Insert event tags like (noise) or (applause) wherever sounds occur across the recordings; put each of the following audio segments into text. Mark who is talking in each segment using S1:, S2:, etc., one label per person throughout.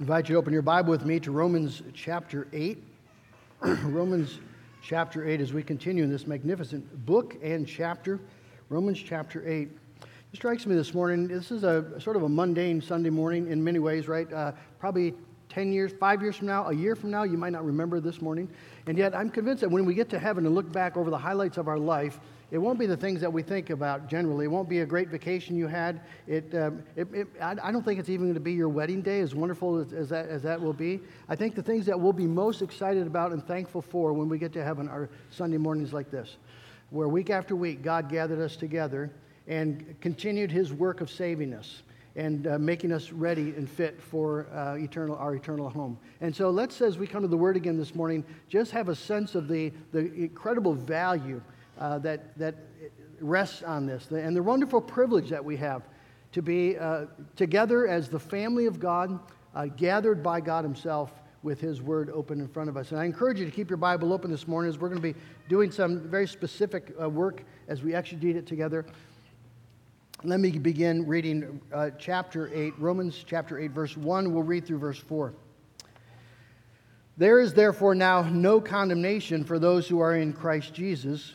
S1: invite you to open your Bible with me to Romans chapter 8. (clears throat) Romans chapter 8 as we continue in this magnificent book and chapter. Romans chapter 8. It strikes me this morning, this is a sort of a mundane Sunday morning in many ways, right? Uh, probably 10 years, five years from now, a year from now, you might not remember this morning. And yet, I'm convinced that when we get to heaven and look back over the highlights of our life, it won't be the things that we think about generally. It won't be a great vacation you had. It, um, it, it I, don't think it's even going to be your wedding day, as wonderful as, as, that, as that will be. I think the things that we'll be most excited about and thankful for when we get to heaven are Sunday mornings like this, where week after week God gathered us together and continued his work of saving us and uh, making us ready and fit for uh, eternal, our eternal home. And so let's, as we come to the Word again this morning, just have a sense of the, the incredible value uh, that, that rests on this and the wonderful privilege that we have to be uh, together as the family of God, uh, gathered by God Himself with His Word open in front of us. And I encourage you to keep your Bible open this morning as we're going to be doing some very specific uh, work as we exegete it together. Let me begin reading uh, chapter 8, Romans chapter 8, verse 1. We'll read through verse 4. There is therefore now no condemnation for those who are in Christ Jesus.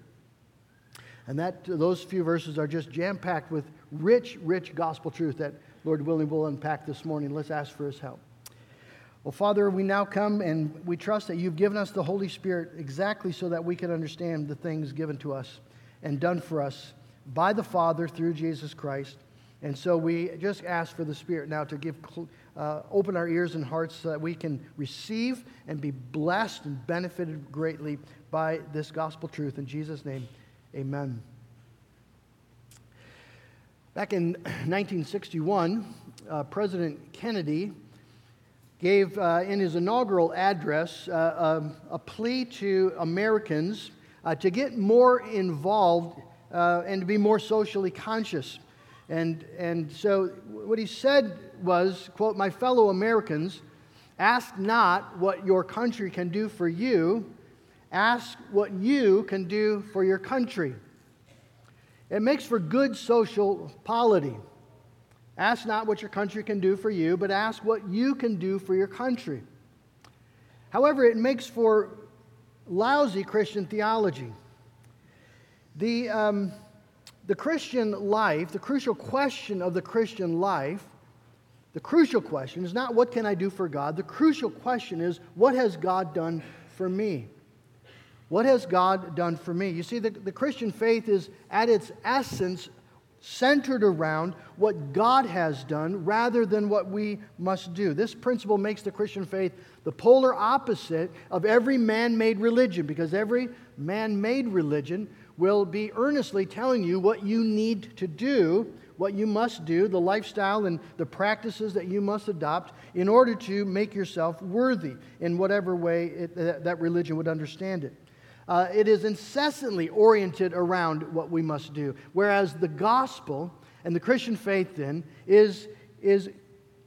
S1: And that, those few verses are just jam packed with rich, rich gospel truth that Lord willing will unpack this morning. Let's ask for his help. Well, Father, we now come and we trust that you've given us the Holy Spirit exactly so that we can understand the things given to us and done for us by the Father through Jesus Christ. And so we just ask for the Spirit now to give, uh, open our ears and hearts so that we can receive and be blessed and benefited greatly by this gospel truth. In Jesus' name, Amen. Back in 1961, uh, President Kennedy gave uh, in his inaugural address uh, um, a plea to Americans uh, to get more involved uh, and to be more socially conscious. And, and so what he said was, quote, my fellow Americans, ask not what your country can do for you, Ask what you can do for your country. It makes for good social polity. Ask not what your country can do for you, but ask what you can do for your country. However, it makes for lousy Christian theology. The, um, the Christian life, the crucial question of the Christian life, the crucial question is not what can I do for God? The crucial question is what has God done for me? What has God done for me? You see, the, the Christian faith is at its essence centered around what God has done rather than what we must do. This principle makes the Christian faith the polar opposite of every man made religion because every man made religion will be earnestly telling you what you need to do, what you must do, the lifestyle and the practices that you must adopt in order to make yourself worthy in whatever way it, that, that religion would understand it. Uh, it is incessantly oriented around what we must do. Whereas the gospel and the Christian faith, then, is, is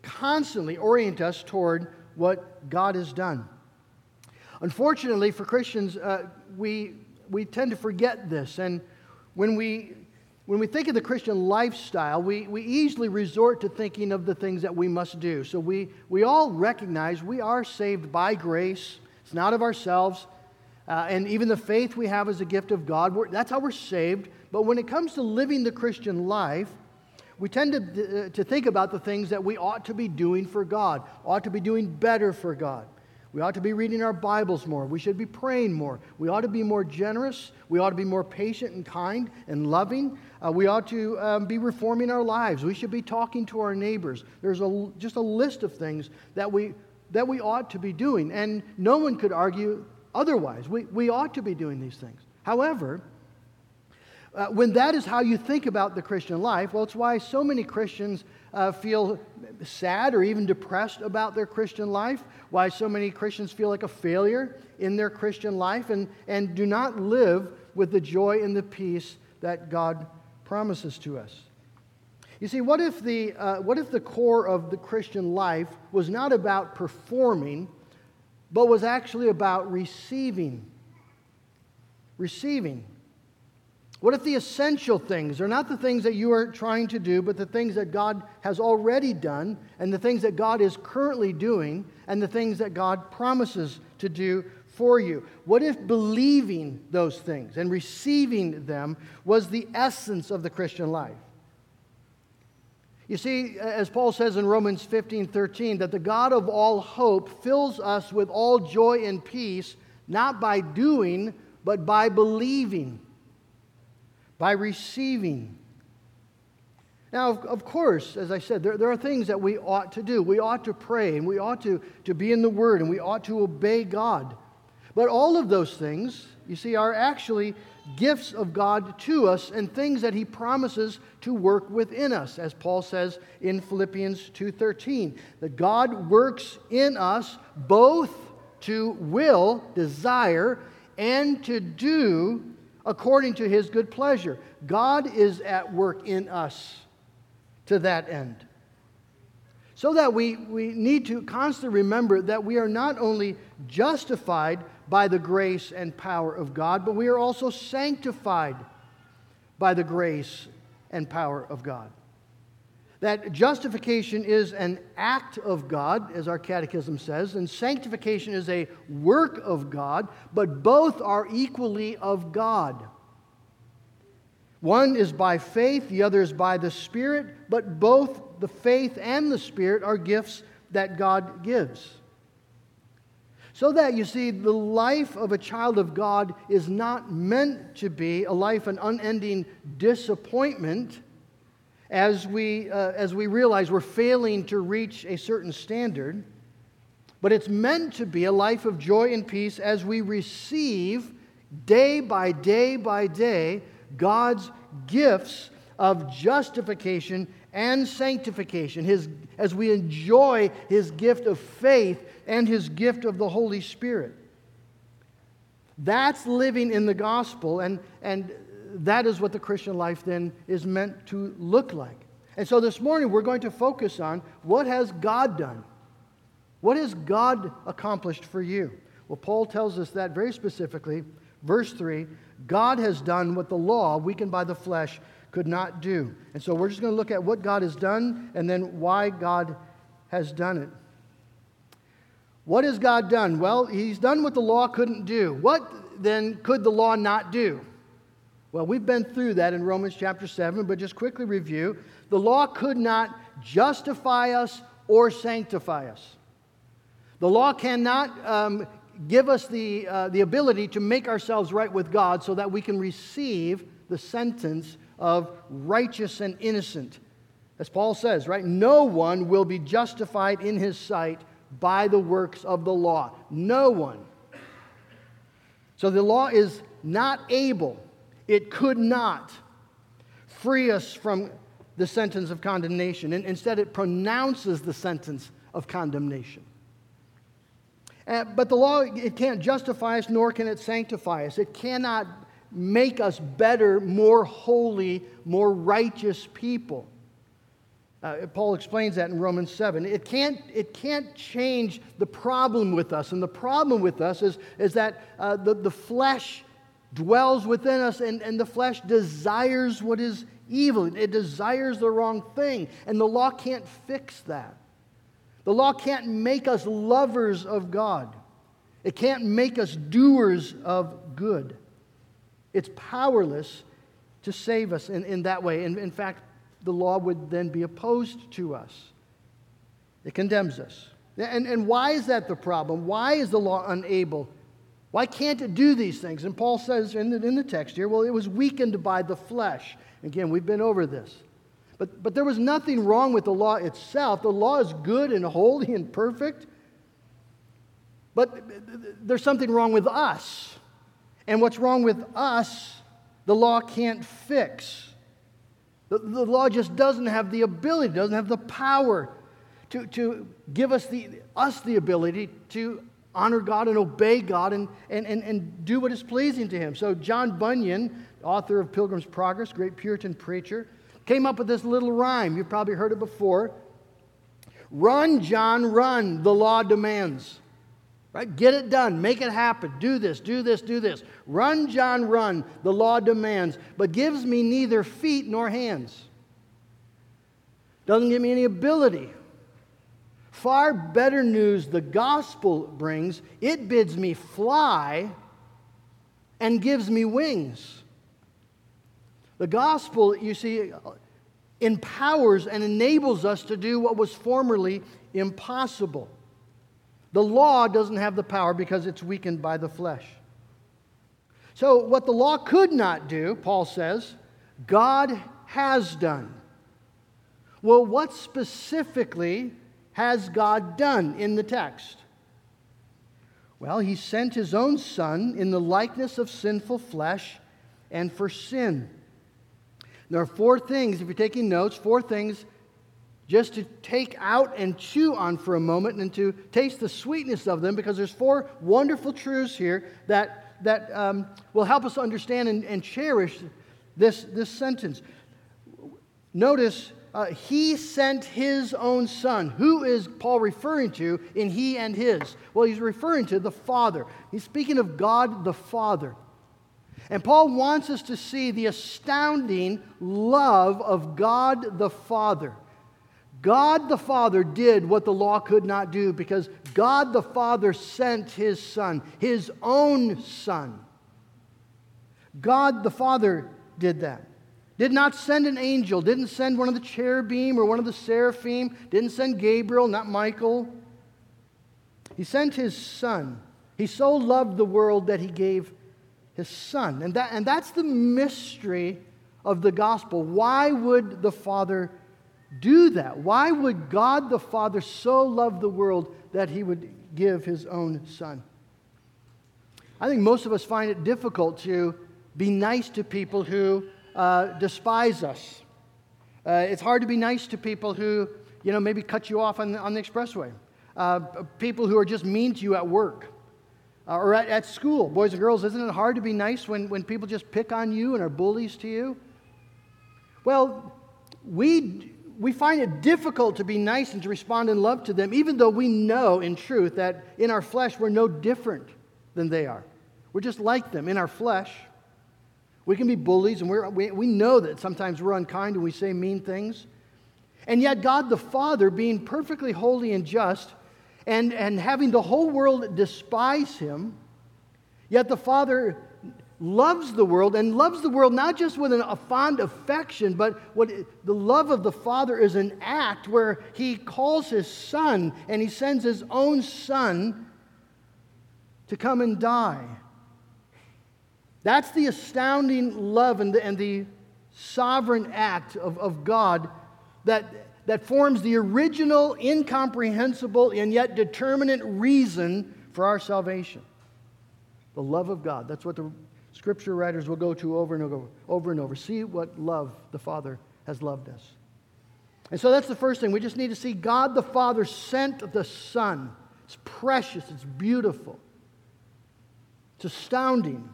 S1: constantly orient us toward what God has done. Unfortunately, for Christians, uh, we, we tend to forget this. And when we, when we think of the Christian lifestyle, we, we easily resort to thinking of the things that we must do. So we, we all recognize we are saved by grace, it's not of ourselves. Uh, and even the faith we have is a gift of God, that's how we're saved. But when it comes to living the Christian life, we tend to, uh, to think about the things that we ought to be doing for God, ought to be doing better for God. We ought to be reading our Bibles more. We should be praying more. We ought to be more generous. We ought to be more patient and kind and loving. Uh, we ought to um, be reforming our lives. We should be talking to our neighbors. There's a, just a list of things that we, that we ought to be doing. And no one could argue Otherwise, we, we ought to be doing these things. However, Uh, when that is how you think about the Christian life, well, it's why so many Christians uh, feel sad or even depressed about their Christian life, why so many Christians feel like a failure in their Christian life and, and do not live with the joy and the peace that God promises to us. You see, what if the, uh, what if the core of the Christian life was not about performing, but was actually about receiving? Receiving. What if the essential things are not the things that you are trying to do, but the things that God has already done, and the things that God is currently doing, and the things that God promises to do for you? What if believing those things and receiving them was the essence of the Christian life? You see, as Paul says in Romans 15 13, that the God of all hope fills us with all joy and peace, not by doing, but by believing by receiving. Now, of, course, as I said, there, there are things that we ought to do. We ought to pray and we ought to, to be in the Word and we ought to obey God. But all of those things, you see, are actually gifts of God to us and things that he promises to work within us as Paul says in Philippians 2:13 that God works in us both to will, desire and to do according to his good pleasure. God is at work in us to that end. So that we, we need to constantly remember that we are not only justified by the grace and power of God, but we are also sanctified by the grace and power of God. That justification is an act of God, as our catechism says, and sanctification is a work of God, but both are equally of God. One is by faith, the other is by the Spirit, but both the faith and the Spirit are gifts that God gives. So that you see, the life of a child of God is not meant to be a life of unending disappointment as we, uh, as we realize we're failing to reach a certain standard, but it's meant to be a life of joy and peace as we receive day by day by day God's gifts of justification and sanctification, his, as we enjoy his gift of faith and his gift of the Holy Spirit. That's living in the gospel, and, and that is what the Christian life then is meant to look like. And so this morning we're going to focus on what has God done? What has God accomplished for you? Well, Paul tells us that very specifically. Verse 3 God has done what the law, weakened by the flesh, could not do. And so we're just going to look at what God has done and then why God has done it. What has God done? Well, He's done what the law couldn't do. What then could the law not do? Well, we've been through that in Romans chapter 7, but just quickly review. The law could not justify us or sanctify us. The law cannot um, give us the, uh, the ability to make ourselves right with God so that we can receive the sentence of righteous and innocent. As Paul says, right? No one will be justified in his sight by the works of the law. No one. So the law is not able it could not free us from the sentence of condemnation. And instead, it pronounces the sentence of condemnation. Uh, but the law, it can't justify us, nor can it sanctify us. It cannot make us better, more holy, more righteous people. Uh, Paul explains that in Romans 7. It can't, it can't change the problem with us. And the problem with us is, is that uh, the, the flesh dwells within us, and, and the flesh desires what is evil. It desires the wrong thing. And the law can't fix that. The law can't make us lovers of God, it can't make us doers of good. It's powerless to save us in, in that way. And in fact, the law would then be opposed to us, it condemns us. And, and why is that the problem? Why is the law unable why can't it do these things? And Paul says in the, in the text here, well, it was weakened by the flesh. Again, we've been over this. But, but there was nothing wrong with the law itself. The law is good and holy and perfect. But there's something wrong with us. And what's wrong with us the law can't fix. The, the law just doesn't have the ability, doesn't have the power to, to give us the, us the ability to honor God and obey God and, and, and, and do what is pleasing to Him. So, John Bunyan, author of Pilgrim's Progress, great Puritan preacher, came up with this little rhyme. You've probably heard it before. Run, John, run, the law demands. Right? Get it done. Make it happen. Do this, do this, do this. Run, John, run, the law demands, but gives me neither feet nor hands. Doesn't give me any ability. Far better news the gospel brings. It bids me fly and gives me wings. The gospel, you see, empowers and enables us to do what was formerly impossible. The law doesn't have the power because it's weakened by the flesh. So, what the law could not do, Paul says, God has done. Well, what specifically has God done in the text? Well, he sent his own son in the likeness of sinful flesh and for sin. There are four things, if you're taking notes, four things just to take out and chew on for a moment and to taste the sweetness of them because there's four wonderful truths here that, that um, will help us understand and, and cherish this, this sentence. Notice, uh, he sent his own son. Who is Paul referring to in he and his? Well, he's referring to the Father. He's speaking of God the Father. And Paul wants us to see the astounding love of God the Father. God the Father did what the law could not do because God the Father sent his Son, his own Son. God the Father did that. Did not send an angel, didn't send one of the cherubim or one of the seraphim, didn't send Gabriel, not Michael. He sent his Son. He so loved the world that he gave his son. And, that, and that's the mystery of the gospel. Why would the Father do that? Why would God the Father so love the world that he would give his own son? I think most of us find it difficult to be nice to people who uh, despise us. Uh, it's hard to be nice to people who, you know, maybe cut you off on the, on the expressway. Uh, people who are just mean to you at work uh, or at, at school. Boys and girls, isn't it hard to be nice when, when people just pick on you and are bullies to you? Well, we, we find it difficult to be nice and to respond in love to them, even though we know in truth that in our flesh we're no different than they are. We're just like them in our flesh. We can be bullies, and we're, we, we know that sometimes we're unkind and we say mean things. And yet, God the Father, being perfectly holy and just, and, and having the whole world despise him, yet the Father loves the world and loves the world not just with an, a fond affection, but what the love of the Father is an act where he calls his son and he sends his own son to come and die. That's the astounding love and the, and the sovereign act of, of God that that forms the original, incomprehensible, and yet determinate reason for our salvation. The love of God. That's what the scripture writers will go to over and over, over and over. See what love the Father has loved us. And so that's the first thing. We just need to see God the Father sent the Son. It's precious, it's beautiful, it's astounding.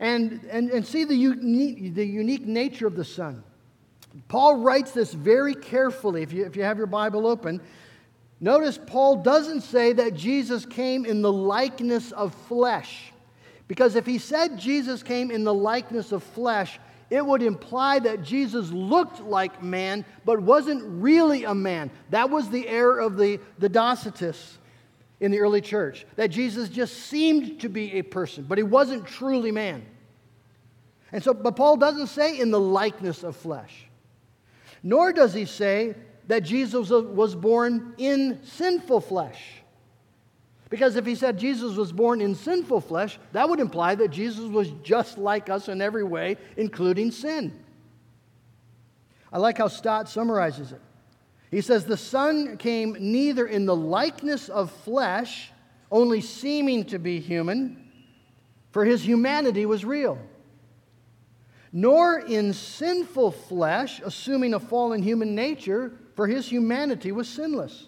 S1: And, and, and see the unique, the unique nature of the Son. Paul writes this very carefully if you, if you have your Bible open. Notice Paul doesn't say that Jesus came in the likeness of flesh. Because if he said Jesus came in the likeness of flesh, it would imply that Jesus looked like man but wasn't really a man. That was the error of the, the Docetists in the early church, that Jesus just seemed to be a person, but he wasn't truly man. And so, but Paul doesn't say in the likeness of flesh. Nor does he say that Jesus was born in sinful flesh. Because if he said Jesus was born in sinful flesh, that would imply that Jesus was just like us in every way, including sin. I like how Stott summarizes it. He says, The Son came neither in the likeness of flesh, only seeming to be human, for his humanity was real. nor in sinful flesh, assuming a fallen human nature, for his humanity was sinless.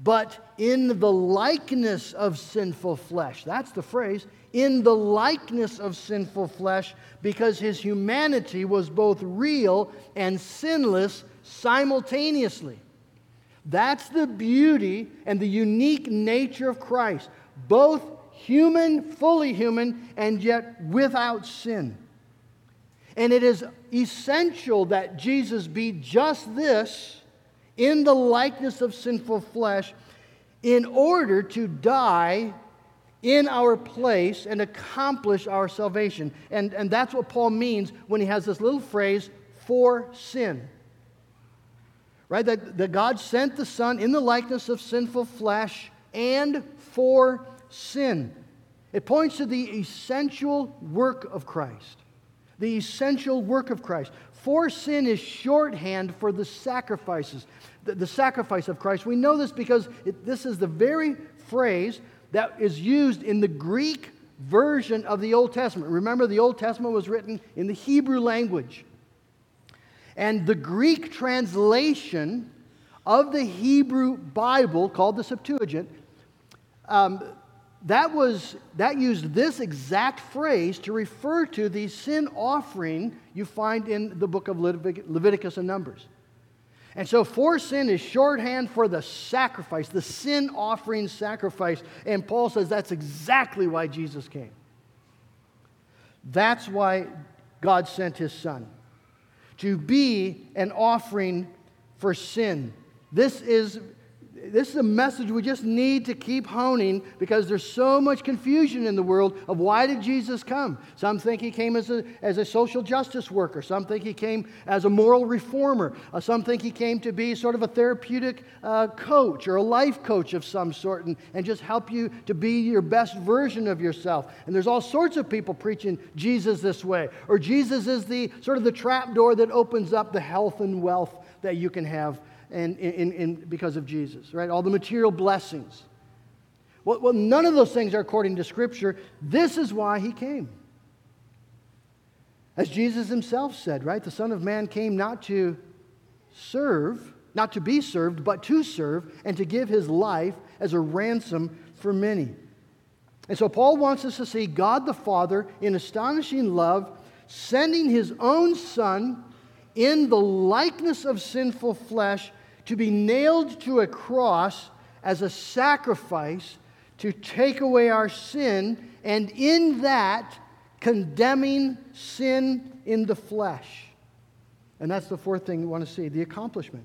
S1: But in the likeness of sinful flesh, that's the phrase, in the likeness of sinful flesh, because his humanity was both real and sinless simultaneously. That's the beauty and the unique nature of Christ, both human, fully human, and yet without sin. And it is essential that Jesus be just this in the likeness of sinful flesh in order to die in our place and accomplish our salvation. And, and that's what Paul means when he has this little phrase, for sin. Right? That, that God sent the Son in the likeness of sinful flesh and for sin. It points to the essential work of Christ the essential work of Christ. For sin is shorthand for the sacrifices, the, the sacrifice of Christ. We know this because it, this is the very phrase that is used in the Greek version of the Old Testament. Remember, the Old Testament was written in the Hebrew language. And the Greek translation of the Hebrew Bible, called the Septuagint, um, that was that used this exact phrase to refer to the sin offering you find in the book of Leviticus and Numbers. And so, for sin is shorthand for the sacrifice, the sin offering sacrifice. And Paul says that's exactly why Jesus came. That's why God sent his son to be an offering for sin. This is this is a message we just need to keep honing because there's so much confusion in the world of why did Jesus come? Some think he came as a, as a social justice worker. Some think he came as a moral reformer. Uh, some think he came to be sort of a therapeutic uh, coach or a life coach of some sort and, and just help you to be your best version of yourself. And there's all sorts of people preaching Jesus this way. Or Jesus is the sort of the trap door that opens up the health and wealth that you can have and, in, in, because of Jesus, right? All the material blessings. Well, well, none of those things are according to Scripture. This is why he came. As Jesus himself said, right? The Son of Man came not to serve, not to be served, but to serve and to give his life as a ransom for many. And so Paul wants us to see God the Father in astonishing love sending his own Son in the likeness of sinful flesh to be nailed to a cross as a sacrifice to take away our sin, and in that, condemning sin in the flesh. And that's the fourth thing you want to see the accomplishment.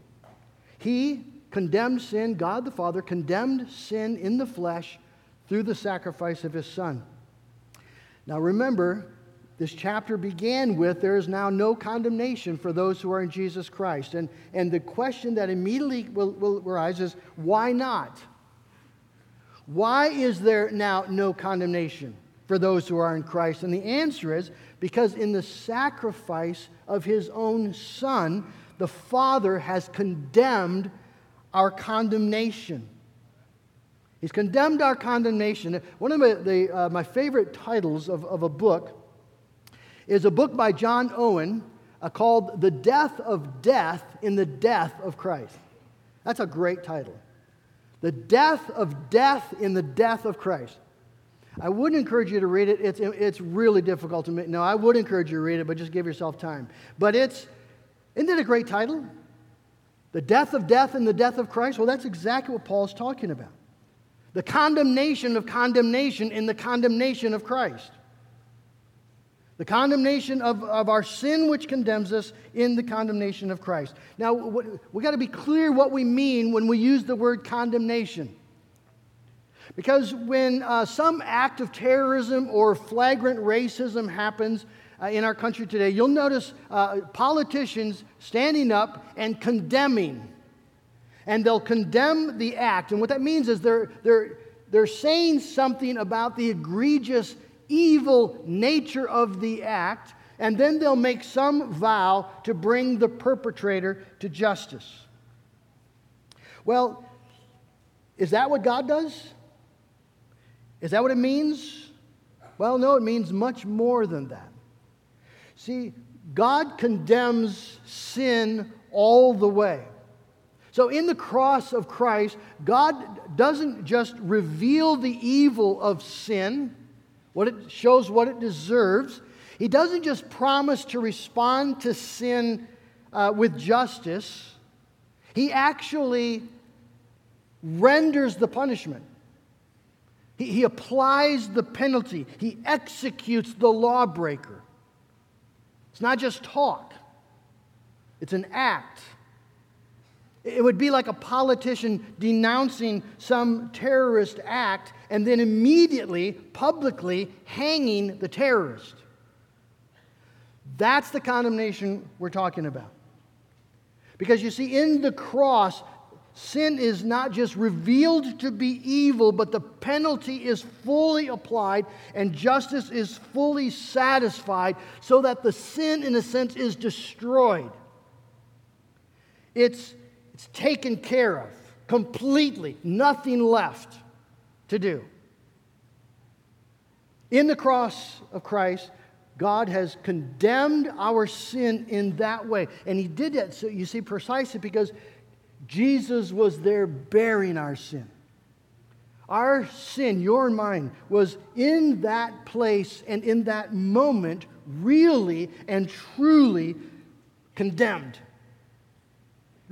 S1: He condemned sin, God the Father condemned sin in the flesh through the sacrifice of his Son. Now remember, this chapter began with there is now no condemnation for those who are in Jesus Christ. And, and the question that immediately will, will arise is why not? Why is there now no condemnation for those who are in Christ? And the answer is because in the sacrifice of his own Son, the Father has condemned our condemnation. He's condemned our condemnation. One of my, the, uh, my favorite titles of, of a book is a book by John Owen uh, called The Death of Death in the Death of Christ. That's a great title. The Death of Death in the Death of Christ. I would encourage you to read it. It's, it's really difficult to make. No, I would encourage you to read it, but just give yourself time. But it's, isn't it a great title? The death of death and the death of Christ? Well, that's exactly what Paul's talking about. The condemnation of condemnation in the condemnation of Christ. The condemnation of, of our sin, which condemns us, in the condemnation of Christ. Now, we got to be clear what we mean when we use the word condemnation. Because when uh, some act of terrorism or flagrant racism happens uh, in our country today, you'll notice uh, politicians standing up and condemning. And they'll condemn the act. And what that means is they're, they're, they're saying something about the egregious evil nature of the act, and then they'll make some vow to bring the perpetrator to justice. Well, is that what God does? Is that what it means? Well, no, it means much more than that. See, God condemns sin all the way. So, in the cross of Christ, God doesn't just reveal the evil of sin, what it shows what it deserves. He doesn't just promise to respond to sin uh, with justice. He actually renders the punishment. He, he applies the penalty. He executes the lawbreaker. It's not just talk, it's an act. It would be like a politician denouncing some terrorist act and then immediately, publicly hanging the terrorist. That's the condemnation we're talking about. Because you see, in the cross, sin is not just revealed to be evil, but the penalty is fully applied and justice is fully satisfied so that the sin, in a sense, is destroyed. It's it's taken care of completely, nothing left to do. In the cross of Christ, God has condemned our sin in that way. And He did that, so you see, precisely because Jesus was there bearing our sin. Our sin, your and mine, was in that place and in that moment really and truly condemned.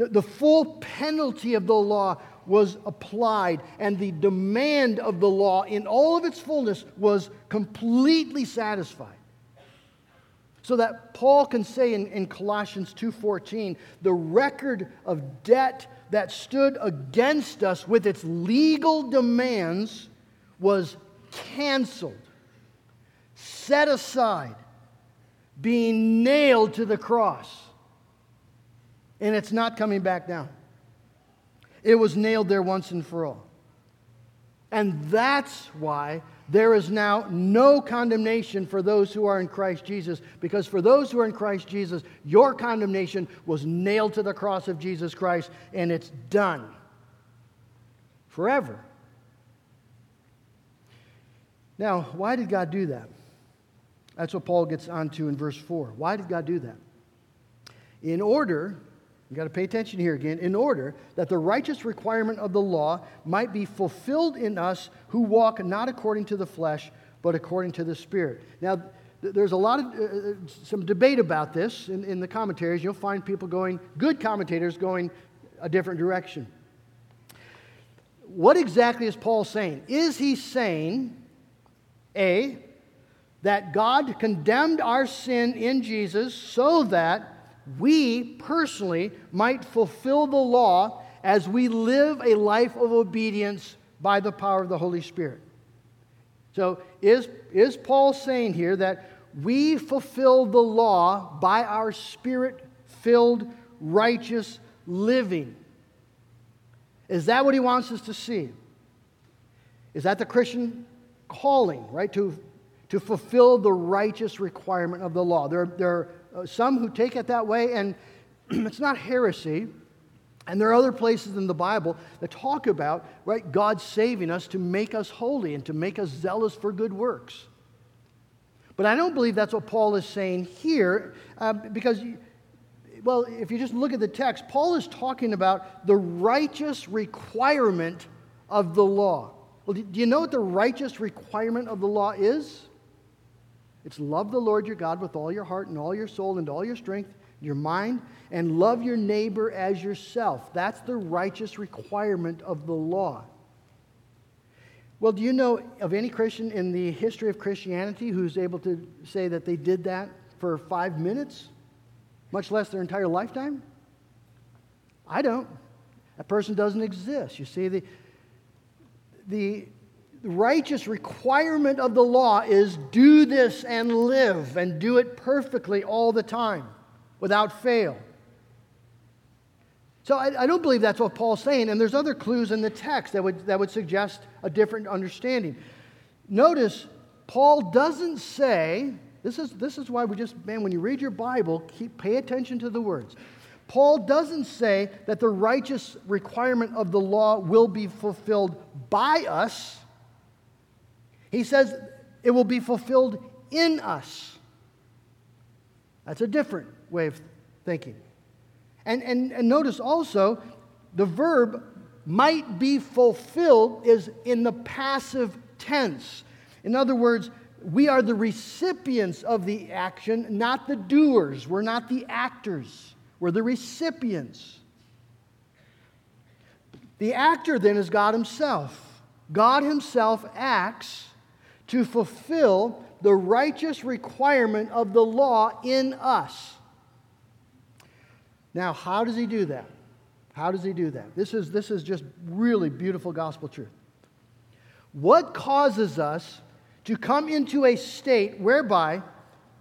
S1: The, the full penalty of the law was applied, and the demand of the law in all of its fullness was completely satisfied. So that Paul can say in, in Colossians 2:14, the record of debt that stood against us with its legal demands was canceled, set aside, being nailed to the cross and it's not coming back down. It was nailed there once and for all. And that's why there is now no condemnation for those who are in Christ Jesus, because for those who are in Christ Jesus, your condemnation was nailed to the cross of Jesus Christ, and it's done forever. Now, why did God do that? That's what Paul gets onto in verse 4. Why did God do that? In order you got to pay attention here again. In order that the righteous requirement of the law might be fulfilled in us who walk not according to the flesh, but according to the Spirit. Now, th- there's a lot of uh, uh, some debate about this in, in the commentaries. You'll find people going, good commentators going a different direction. What exactly is Paul saying? Is he saying, A, that God condemned our sin in Jesus so that we personally might fulfill the law as we live a life of obedience by the power of the Holy Spirit. So, is, is Paul saying here that we fulfill the law by our spirit filled, righteous living? Is that what he wants us to see? Is that the Christian calling, right? To, to fulfill the righteous requirement of the law. There, there some who take it that way, and (clears throat) it's not heresy. And there are other places in the Bible that talk about right, God saving us to make us holy and to make us zealous for good works. But I don't believe that's what Paul is saying here, uh, because, well, if you just look at the text, Paul is talking about the righteous requirement of the law. Well, do you know what the righteous requirement of the law is? It's love the Lord your God with all your heart and all your soul and all your strength, your mind, and love your neighbor as yourself. That's the righteous requirement of the law. Well, do you know of any Christian in the history of Christianity who's able to say that they did that for five minutes, much less their entire lifetime? I don't. That person doesn't exist. You see, the, the righteous requirement of the law is do this and live and do it perfectly all the time without fail. So I, I, don't believe that's what Paul's saying, and there's other clues in the text that would, that would suggest a different understanding. Notice, Paul doesn't say, this is, this is why we just, man, when you read your Bible, keep, pay attention to the words. Paul doesn't say that the righteous requirement of the law will be fulfilled by us he says it will be fulfilled in us. That's a different way of thinking. And, and, and notice also the verb might be fulfilled is in the passive tense. In other words, we are the recipients of the action, not the doers. We're not the actors, we're the recipients. The actor then is God Himself. God Himself acts to fulfill the righteous requirement of the law in us. Now, how does He do that? How does He do that? This is, this is just really beautiful gospel truth. What causes us to come into a state whereby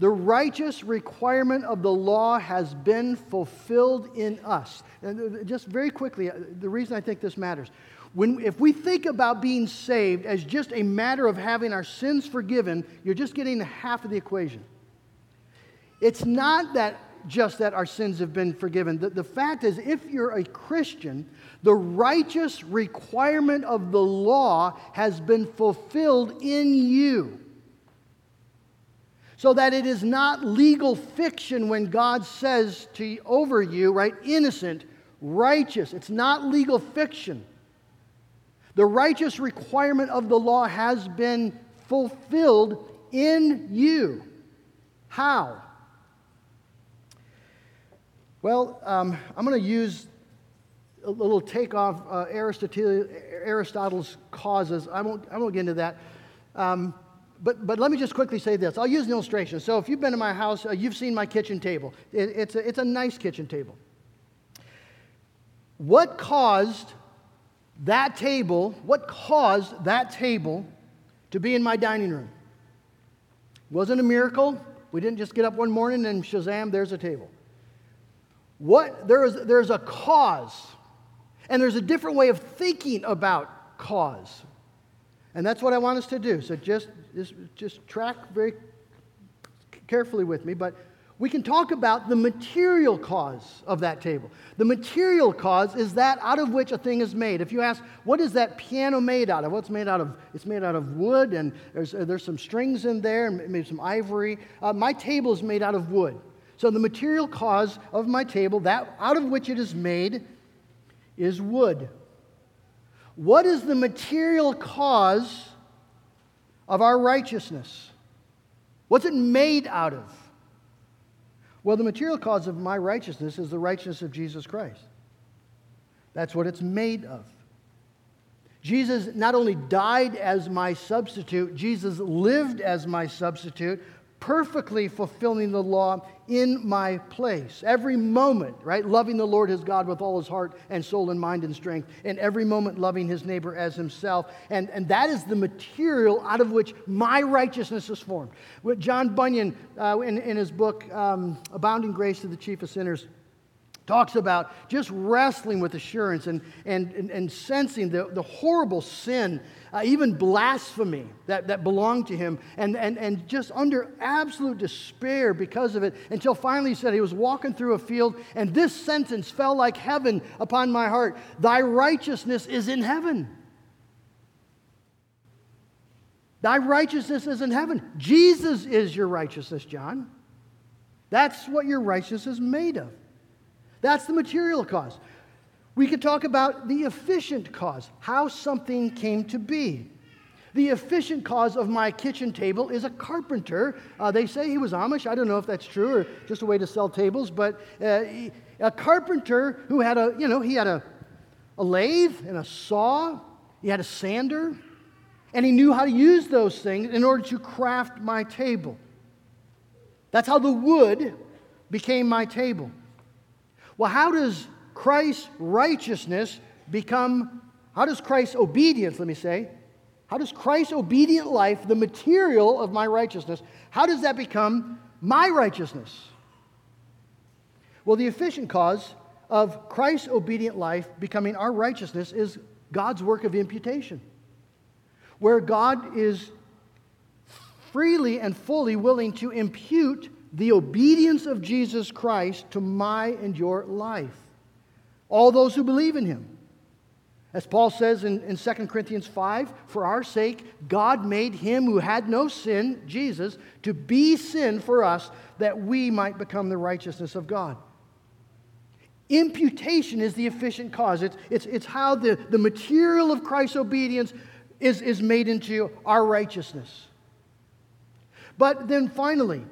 S1: the righteous requirement of the law has been fulfilled in us. And just very quickly, uh, the reason I think this matters. When, if we think about being saved as just a matter of having our sins forgiven, you're just getting half of the equation. It's not that just that our sins have been forgiven. The, the fact is, if you're a Christian, the righteous requirement of the law has been fulfilled in you. So that it is not legal fiction when God says to over you, right, innocent, righteous. It's not legal fiction. The righteous requirement of the law has been fulfilled in you. How? Well, um, I'm going to use a little takeoff uh, Aristotle's causes. I won't, I won't get into that. Um, but, but let me just quickly say this. I'll use an illustration. So if you've been to my house, uh, you've seen my kitchen table. It, it's, a, it's a nice kitchen table. What caused that table, what caused that table to be in my dining room? Wasn't a miracle. We didn't just get up one morning and shazam, there's a table. What, there is, there's a cause and there's a different way of thinking about cause. And that's what I want us to do. So just, just, just track very carefully with me. But we can talk about the material cause of that table. The material cause is that out of which a thing is made. If you ask, what is that piano made out of? Well, it's made out of, it's made out of wood, and there's, there's some strings in there, and maybe some ivory. Uh, my table is made out of wood. So the material cause of my table, that out of which it is made, is wood. What is the material cause of our righteousness? What's it made out of? Well, the material cause of my righteousness is the righteousness of Jesus Christ. That's what it's made of. Jesus not only died as my substitute, Jesus lived as my substitute perfectly fulfilling the law in my place. Every moment, right? Loving the Lord his God with all his heart and soul and mind and strength. And every moment loving his neighbor as himself. And, and that is the material out of which my righteousness is formed. What John Bunyan, uh, in, in his book, um, Abounding Grace to the Chief of Sinners, talks about just wrestling with assurance and, and, and, and sensing the, the horrible sin, uh, even blasphemy that, that belonged to him, and, and, and just under absolute despair because of it, until finally he said he was walking through a field, and this sentence fell like heaven upon my heart Thy righteousness is in heaven. Thy righteousness is in heaven. Jesus is your righteousness, John. That's what your righteousness is made of. That's the material cause. We could talk about the efficient cause, how something came to be. The efficient cause of my kitchen table is a carpenter. Uh, they say he was Amish. I don't know if that's true or just a way to sell tables, but uh, a carpenter who had a, you know, he had a, a lathe and a saw, he had a sander, and he knew how to use those things in order to craft my table. That's how the wood became my table. Well, how does Christ's righteousness become, how does Christ's obedience, let me say, how does Christ's obedient life, the material of my righteousness, how does that become my righteousness? Well, the efficient cause of Christ's obedient life becoming our righteousness is God's work of imputation, where God is freely and fully willing to impute the obedience of Jesus Christ to my and your life. All those who believe in him. As Paul says in, in 2 Corinthians 5, for our sake, God made him who had no sin, Jesus, to be sin for us, that we might become the righteousness of God. Imputation is the efficient cause. It's, it's, it's how the, the material of Christ's obedience is, is made into our righteousness. But then finally,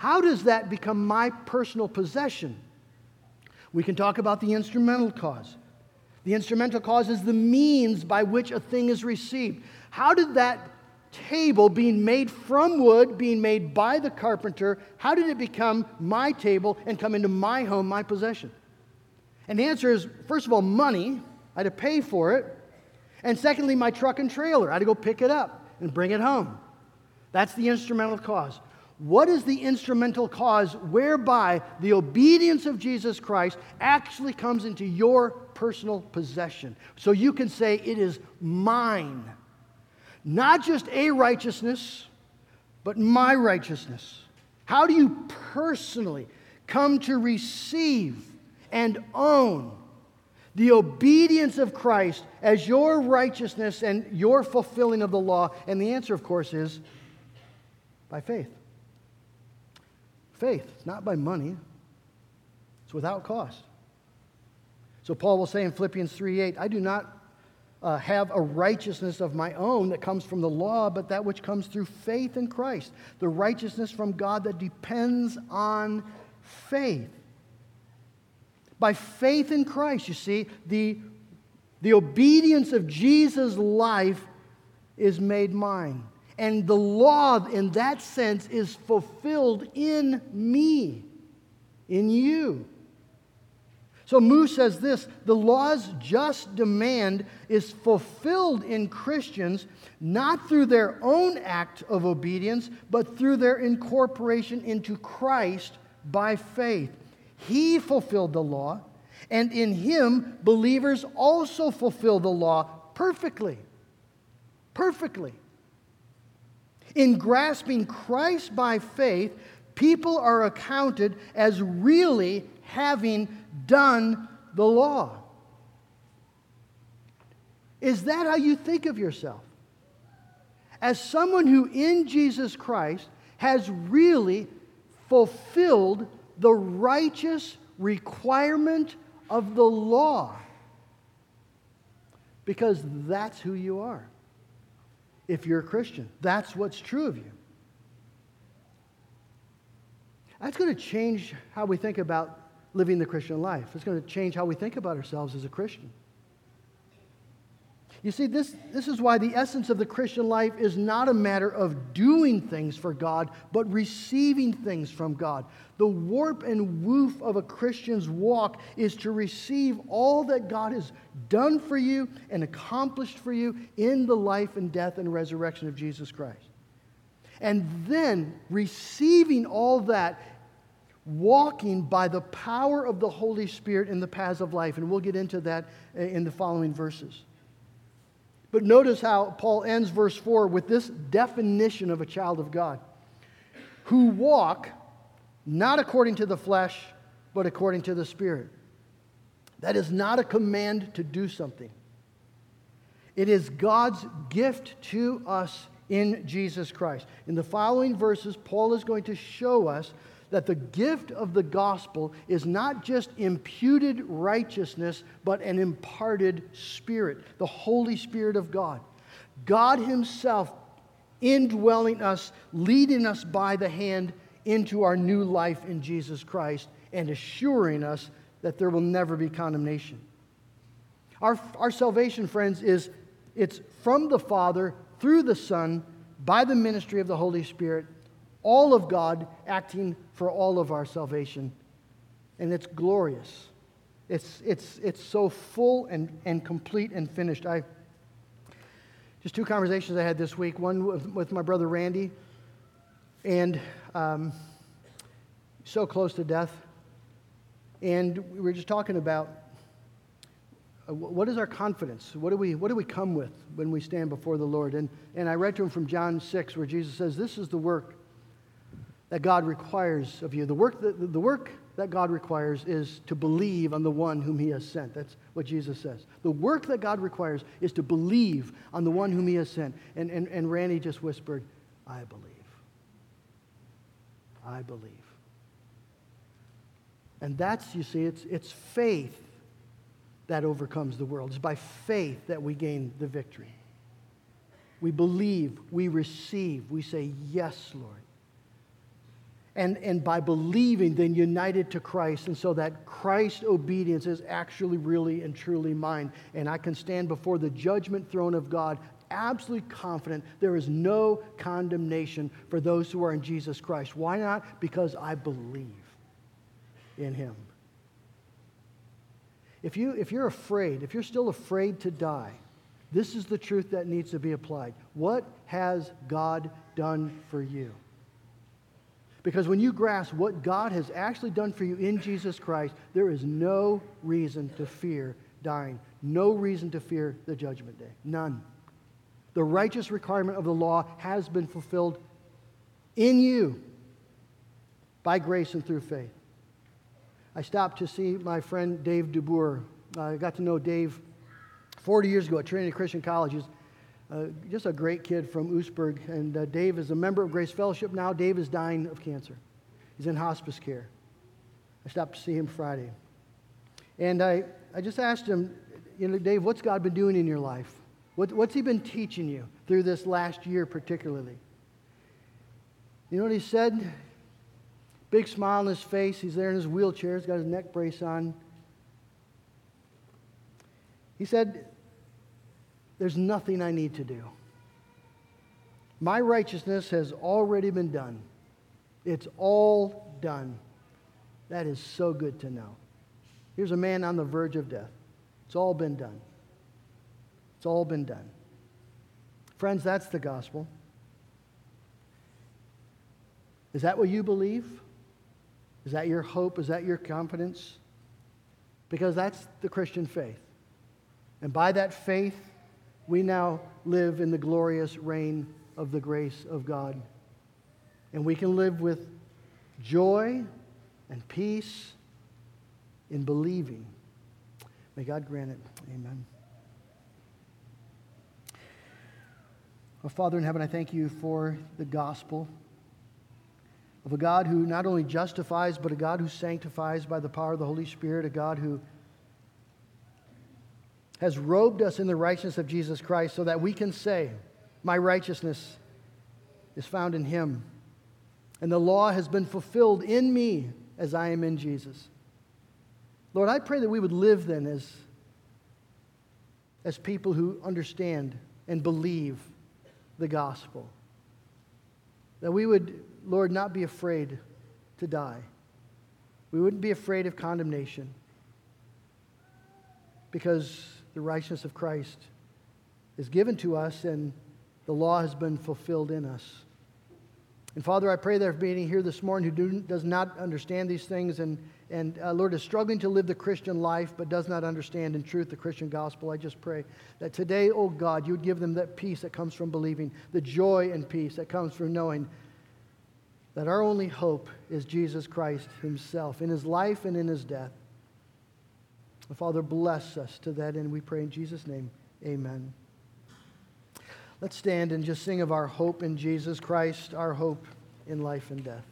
S1: how does that become my personal possession? We can talk about the instrumental cause. The instrumental cause is the means by which a thing is received. How did that table being made from wood, being made by the carpenter, how did it become my table and come into my home, my possession? And the answer is first of all, money. I had to pay for it. And secondly, my truck and trailer. I had to go pick it up and bring it home. That's the instrumental cause. What is the instrumental cause whereby the obedience of Jesus Christ actually comes into your personal possession? So you can say, It is mine. Not just a righteousness, but my righteousness. How do you personally come to receive and own the obedience of Christ as your righteousness and your fulfilling of the law? And the answer, of course, is by faith. Faith, it's not by money, it's without cost. So Paul will say in Philippians 3 8, I do not uh, have a righteousness of my own that comes from the law, but that which comes through faith in Christ, the righteousness from God that depends on faith. By faith in Christ, you see, the, the obedience of Jesus' life is made mine. And the law, in that sense, is fulfilled in me, in you. So Moo says this the law's just demand is fulfilled in Christians not through their own act of obedience, but through their incorporation into Christ by faith. He fulfilled the law, and in him, believers also fulfill the law perfectly. Perfectly. In grasping Christ by faith, people are accounted as really having done the law. Is that how you think of yourself? As someone who in Jesus Christ has really fulfilled the righteous requirement of the law. Because that's who you are. If you're a Christian, that's what's true of you. That's going to change how we think about living the Christian life. It's going to change how we think about ourselves as a Christian. You see, this, this is why the essence of the Christian life is not a matter of doing things for God, but receiving things from God. The warp and woof of a Christian's walk is to receive all that God has done for you and accomplished for you in the life and death and resurrection of Jesus Christ. And then receiving all that walking by the power of the Holy Spirit in the paths of life. And we'll get into that uh, in the following verses. But notice how Paul ends verse 4 with this definition of a child of God who walk not according to the flesh, but according to the Spirit. That is not a command to do something, it is God's gift to us in Jesus Christ. In the following verses, Paul is going to show us that the gift of the gospel is not just imputed righteousness, but an imparted spirit, the Holy Spirit of God. God Himself indwelling us, leading us by the hand into our new life in Jesus Christ, and assuring us that there will never be condemnation. Our, our salvation, friends, is it's from the Father through the Son by the ministry of the Holy Spirit all of God acting for all of our salvation. And it's glorious. It's, it's, it's so full and, and complete and finished. I just two conversations I had this week. One with, with my brother Randy, and um, so close to death. And we were just talking about uh, what is our confidence? What do, we, what do we come with when we stand before the Lord? And, and I read to him from John 6, where Jesus says, This is the work that God requires of you. The work that, the work that God requires is to believe on the one whom he has sent. That's what Jesus says. The work that God requires is to believe on the one whom he has sent. And, and, and Randy just whispered, I believe. I believe. And that's, you see, it's, it's faith that overcomes the world. It's by faith that we gain the victory. We believe, we receive, we say, Yes, Lord. And, and by believing, then united to Christ, and so that Christ obedience is actually, really, and truly mine. And I can stand before the judgment throne of God absolutely confident there is no condemnation for those who are in Jesus Christ. Why not? Because I believe in Him. If, you, if you're afraid, if you're still afraid to die, this is the truth that needs to be applied. What has God done for you? Because when you grasp what God has actually done for you in Jesus Christ, there is no reason to fear dying, no reason to fear the judgment day. None. The righteous requirement of the law has been fulfilled in you by grace and through faith. I stopped to see my friend Dave DeBoer. I got to know Dave 40 years ago at Trinity Christian College. He's uh, just a great kid from Oostburg. And uh, Dave is a member of Grace Fellowship now. Dave is dying of cancer, he's in hospice care. I stopped to see him Friday. And I, I just asked him, you know, Dave, what's God been doing in your life? What, what's he been teaching you through this last year, particularly? You know what he said? Big smile on his face. He's there in his wheelchair. He's got his neck brace on. He said, There's nothing I need to do. My righteousness has already been done. It's all done. That is so good to know. Here's a man on the verge of death. It's all been done. It's all been done. Friends, that's the gospel. Is that what you believe? Is that your hope? Is that your confidence? Because that's the Christian faith. And by that faith, we now live in the glorious reign of the grace of God. And we can live with joy and peace in believing. May God grant it. Amen. Well, Father in heaven, I thank you for the gospel of a God who not only justifies, but a God who sanctifies by the power of the Holy Spirit, a God who has robed us in the righteousness of Jesus Christ so that we can say, My righteousness is found in him. And the law has been fulfilled in me as I am in Jesus. Lord, I pray that we would live then as, as people who understand and believe the gospel. That we would, Lord, not be afraid to die. We wouldn't be afraid of condemnation because the righteousness of Christ is given to us and the law has been fulfilled in us. And Father, I pray there if any here this morning who do, does not understand these things and and uh, Lord is struggling to live the Christian life but does not understand in truth the Christian gospel, I just pray that today, oh God, you would give them that peace that comes from believing, the joy and peace that comes from knowing that our only hope is Jesus Christ Himself in His life and in His death. Father, bless us to that end. We pray in Jesus' name. Amen. Let's stand and just sing of our hope in Jesus Christ, our hope in life and death.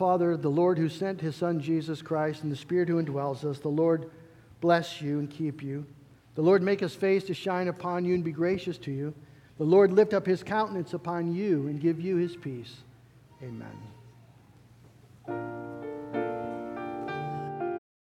S1: Father, the Lord who sent his Son Jesus Christ, and the Spirit who indwells us, the Lord bless you and keep you. The Lord make his face to shine upon you and be gracious to you. The Lord lift up his countenance upon you and give you his peace. Amen.